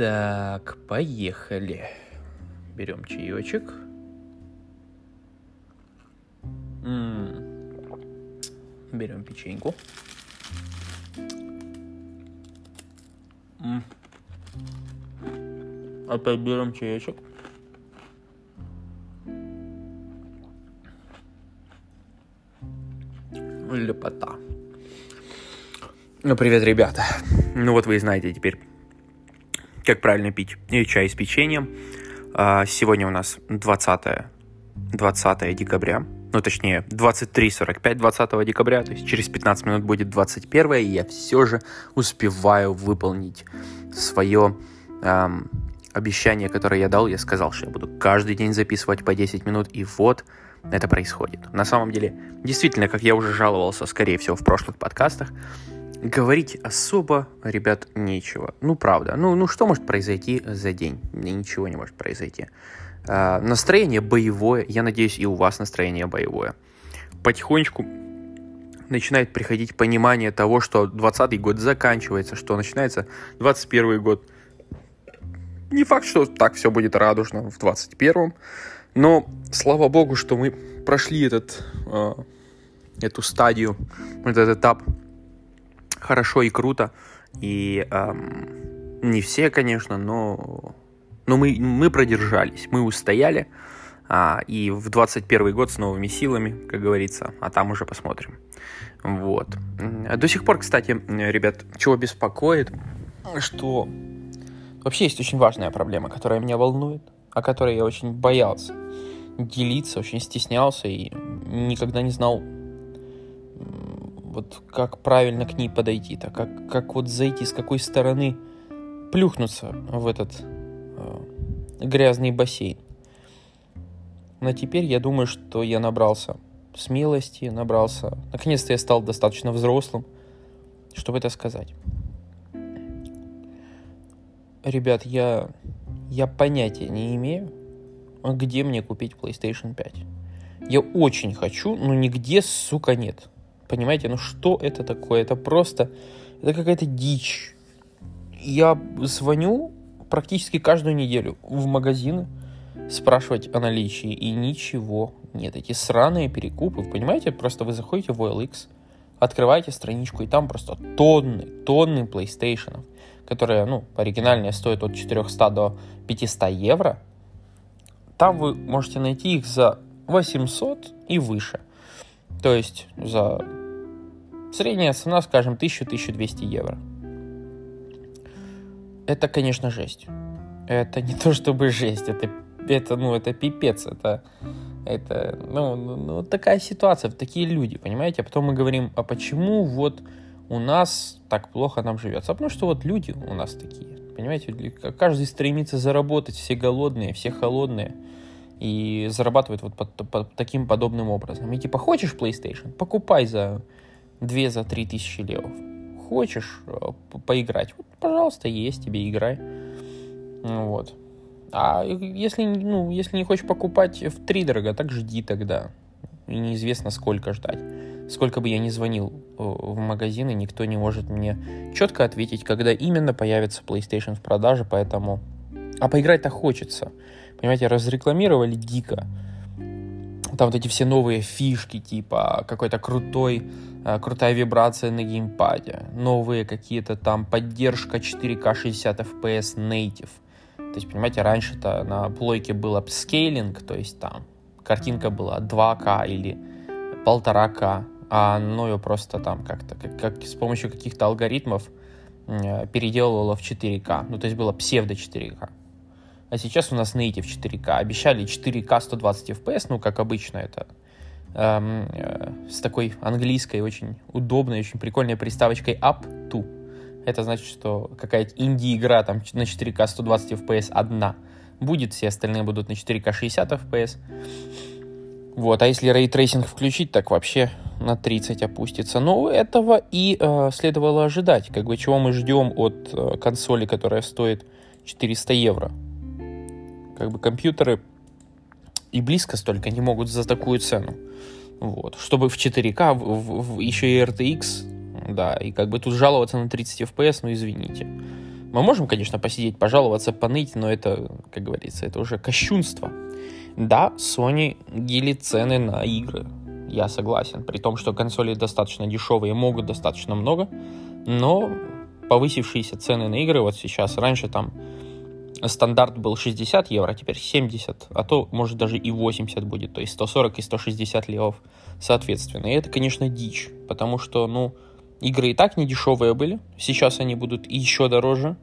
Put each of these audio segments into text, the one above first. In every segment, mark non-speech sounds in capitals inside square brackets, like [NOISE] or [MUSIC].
Так, поехали. Берем чаечек. Берем печеньку. М. Опять берем чаечек. Лепота. Ну, привет, ребята. Ну вот вы знаете теперь, как правильно пить и чай с печеньем. А, Сегодня у нас 20, 20 декабря. Ну, точнее, 23.45 20 декабря. То есть через 15 минут будет 21, и я все же успеваю выполнить свое эм, обещание, которое я дал. Я сказал, что я буду каждый день записывать по 10 минут, и вот это происходит. На самом деле, действительно, как я уже жаловался, скорее всего, в прошлых подкастах, говорить особо, ребят, нечего. Ну, правда. Ну, ну что может произойти за день? Ничего не может произойти. А, настроение боевое. Я надеюсь, и у вас настроение боевое. Потихонечку начинает приходить понимание того, что 20 год заканчивается, что начинается 21 год. Не факт, что так все будет радужно в 21-м, но слава богу, что мы прошли этот, э, эту стадию, этот этап хорошо и круто. И эм, не все, конечно, но, но мы, мы продержались, мы устояли. А, и в 21 год с новыми силами, как говорится, а там уже посмотрим. Вот. До сих пор, кстати, ребят, чего беспокоит, что вообще есть очень важная проблема, которая меня волнует, о которой я очень боялся делиться, очень стеснялся и никогда не знал, вот как правильно к ней подойти, так как, как вот зайти, с какой стороны плюхнуться в этот э, грязный бассейн. Но теперь я думаю, что я набрался смелости, набрался... Наконец-то я стал достаточно взрослым, чтобы это сказать. Ребят, я, я понятия не имею, где мне купить PlayStation 5. Я очень хочу, но нигде, сука, нет. Понимаете, ну что это такое? Это просто, это какая-то дичь. Я звоню практически каждую неделю в магазины спрашивать о наличии, и ничего нет. Эти сраные перекупы, понимаете, просто вы заходите в OLX, открываете страничку, и там просто тонны, тонны PlayStation, которые, ну, оригинальные стоят от 400 до 500 евро, там вы можете найти их за 800 и выше. То есть за Средняя цена, скажем, 1000-1200 евро. Это, конечно, жесть. Это не то чтобы жесть, это, это ну, это пипец, это, это, ну, ну, ну, такая ситуация, такие люди, понимаете? А потом мы говорим, а почему вот у нас так плохо нам живется? А потому что вот люди у нас такие, понимаете? Каждый стремится заработать, все голодные, все холодные и зарабатывает вот под, под таким подобным образом. И типа, хочешь PlayStation? Покупай за 2 за 3 тысячи левов. Хочешь э, поиграть? Вот, пожалуйста, есть тебе, играй. Вот. А если, ну, если не хочешь покупать в три дорого, так жди тогда. И неизвестно, сколько ждать. Сколько бы я ни звонил э, в магазины, никто не может мне четко ответить, когда именно появится PlayStation в продаже, поэтому... А поиграть-то хочется. Понимаете, разрекламировали дико. Там вот эти все новые фишки, типа какой-то крутой Э, крутая вибрация на геймпаде, новые какие-то там поддержка 4К 60 FPS native. То есть, понимаете, раньше-то на плойке был апскейлинг, то есть там картинка была 2К или 1,5К, а оно ее просто там как-то, как, как с помощью каких-то алгоритмов э, переделывало в 4К. Ну, то есть было псевдо 4К. А сейчас у нас native 4К. Обещали 4К 120 FPS, ну, как обычно это эм, э, с такой английской, очень удобной, очень прикольной приставочкой up to. Это значит, что какая-то инди-игра там на 4K 120 FPS одна будет, все остальные будут на 4K 60 FPS. Вот, а если ray tracing включить, так вообще на 30 опустится. Но этого и э, следовало ожидать. Как бы чего мы ждем от э, консоли, которая стоит 400 евро. Как бы компьютеры и близко столько не могут за такую цену. Вот. Чтобы в 4K, в, в, в, еще и RTX, да, и как бы тут жаловаться на 30 FPS, ну извините. Мы можем, конечно, посидеть, пожаловаться, поныть, но это, как говорится, это уже кощунство. Да, Sony гилит цены на игры, я согласен, при том, что консоли достаточно дешевые, могут достаточно много, но повысившиеся цены на игры вот сейчас, раньше там стандарт был 60 евро, теперь 70, а то, может, даже и 80 будет, то есть 140 и 160 левов соответственно. И это, конечно, дичь, потому что, ну, игры и так не дешевые были, сейчас они будут еще дороже.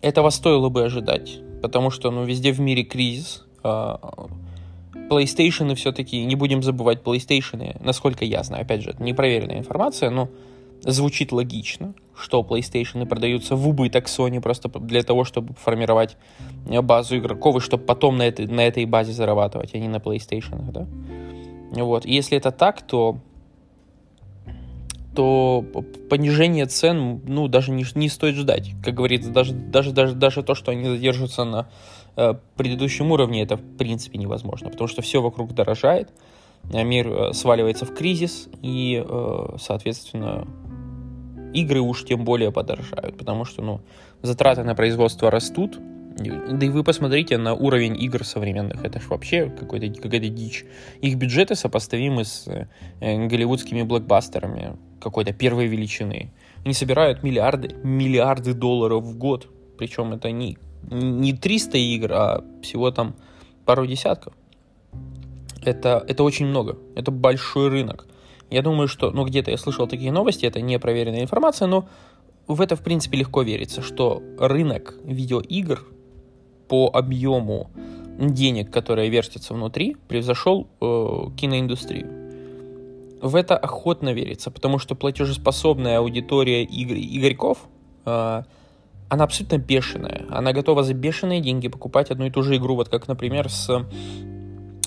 Этого стоило бы ожидать, потому что, ну, везде в мире кризис, а, PlayStation все-таки, не будем забывать PlayStation, насколько я знаю, опять же, это непроверенная информация, но звучит логично, что PlayStation продаются в убыток Sony просто для того, чтобы формировать базу игроков и чтобы потом на этой, на этой базе зарабатывать, а не на PlayStation, да? Вот. И если это так, то то понижение цен, ну, даже не, не стоит ждать. Как говорится, даже, даже, даже, даже то, что они задержатся на э, предыдущем уровне, это в принципе невозможно, потому что все вокруг дорожает, а мир э, сваливается в кризис, и, э, соответственно, игры уж тем более подорожают, потому что, ну, затраты на производство растут, да и вы посмотрите на уровень игр современных, это ж вообще какой-то, какая-то дичь. Их бюджеты сопоставимы с э, голливудскими блокбастерами какой-то первой величины. Они собирают миллиарды, миллиарды долларов в год, причем это не, не 300 игр, а всего там пару десятков. Это, это очень много, это большой рынок. Я думаю, что, ну, где-то я слышал такие новости, это не проверенная информация, но в это, в принципе, легко верится, что рынок видеоигр по объему денег, которые вертятся внутри, превзошел э, киноиндустрию. В это охотно верится, потому что платежеспособная аудитория игр, игорьков, э, она абсолютно бешеная. Она готова за бешеные деньги покупать одну и ту же игру, вот как, например, с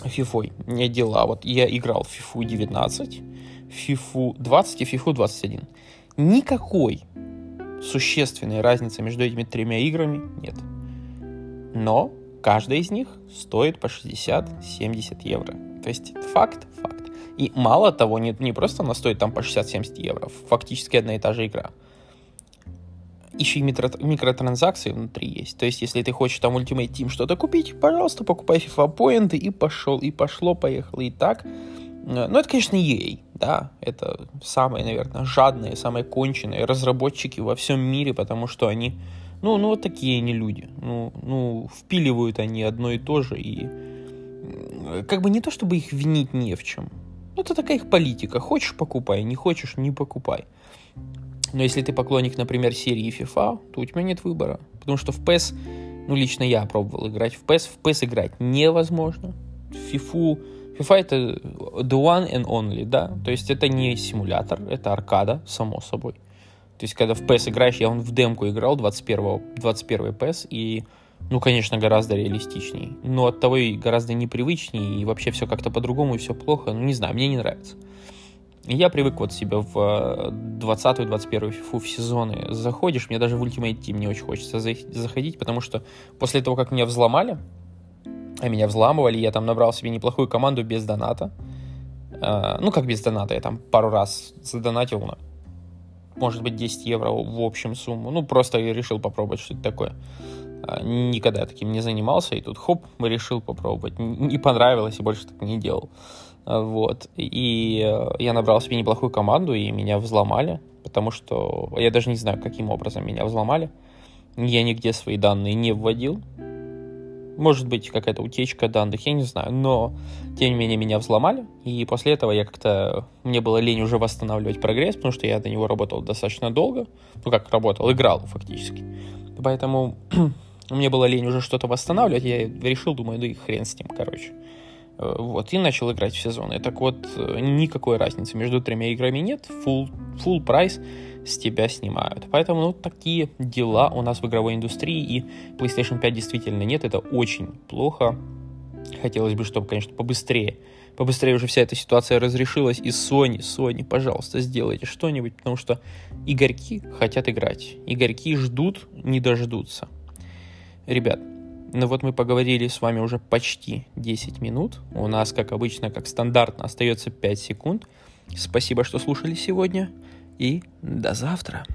FIFA. Не дела. Вот я играл в FIFA 19, FIFA 20 и FIFA 21. Никакой существенной разницы между этими тремя играми нет. Но каждая из них стоит по 60-70 евро. То есть факт, факт. И мало того, не, не просто она стоит там по 60-70 евро, фактически одна и та же игра. Еще и микро, микротранзакции внутри есть. То есть, если ты хочешь там Ultimate Team что-то купить, пожалуйста, покупай FIFA Point и пошел, и пошло, поехало, и так. Ну, это, конечно, EA, да, это самые, наверное, жадные, самые конченые разработчики во всем мире, потому что они, ну, ну, вот такие они люди. Ну, ну, впиливают они одно и то же, и как бы не то, чтобы их винить не в чем. Ну, это такая их политика. Хочешь – покупай, не хочешь – не покупай. Но если ты поклонник, например, серии FIFA, то у тебя нет выбора. Потому что в PES, ну, лично я пробовал играть в PES, в PES играть невозможно. В FIFA FIFA это the one and only, да, то есть это не симулятор, это аркада, само собой. То есть, когда в PES играешь, я он в демку играл 21, 21 PES, и, ну, конечно, гораздо реалистичней. Но от того и гораздо непривычнее, и вообще все как-то по-другому, и все плохо. Ну, не знаю, мне не нравится. Я привык вот себя в 20-21 FIFA в сезоны заходишь, мне даже в Ultimate Team не очень хочется заходить, потому что после того, как меня взломали, а меня взламывали, я там набрал себе неплохую команду без доната. Uh, ну, как без доната, я там пару раз задонатил, на, может быть, 10 евро в общем сумму. Ну, просто я решил попробовать, что это такое. Uh, никогда таким не занимался, и тут хоп, решил попробовать. Не понравилось, и больше так не делал. Вот. И я набрал себе неплохую команду, и меня взломали, потому что я даже не знаю, каким образом меня взломали. Я нигде свои данные не вводил, может быть, какая-то утечка данных, я не знаю. Но, тем не менее, меня взломали. И после этого я как-то... Мне было лень уже восстанавливать прогресс, потому что я до него работал достаточно долго. Ну, как работал, играл фактически. Поэтому [CLEARS THROAT] мне было лень уже что-то восстанавливать. Я решил, думаю, да и хрен с ним, короче. Э, вот, и начал играть в сезоны. Так вот, э, никакой разницы между тремя играми нет. Full, full прайс с тебя снимают. Поэтому, ну, такие дела у нас в игровой индустрии, и PlayStation 5 действительно нет, это очень плохо. Хотелось бы, чтобы, конечно, побыстрее, побыстрее уже вся эта ситуация разрешилась, и Sony, Sony, пожалуйста, сделайте что-нибудь, потому что игорьки хотят играть, игорьки ждут, не дождутся. Ребят, ну вот мы поговорили с вами уже почти 10 минут. У нас, как обычно, как стандартно, остается 5 секунд. Спасибо, что слушали сегодня и до завтра.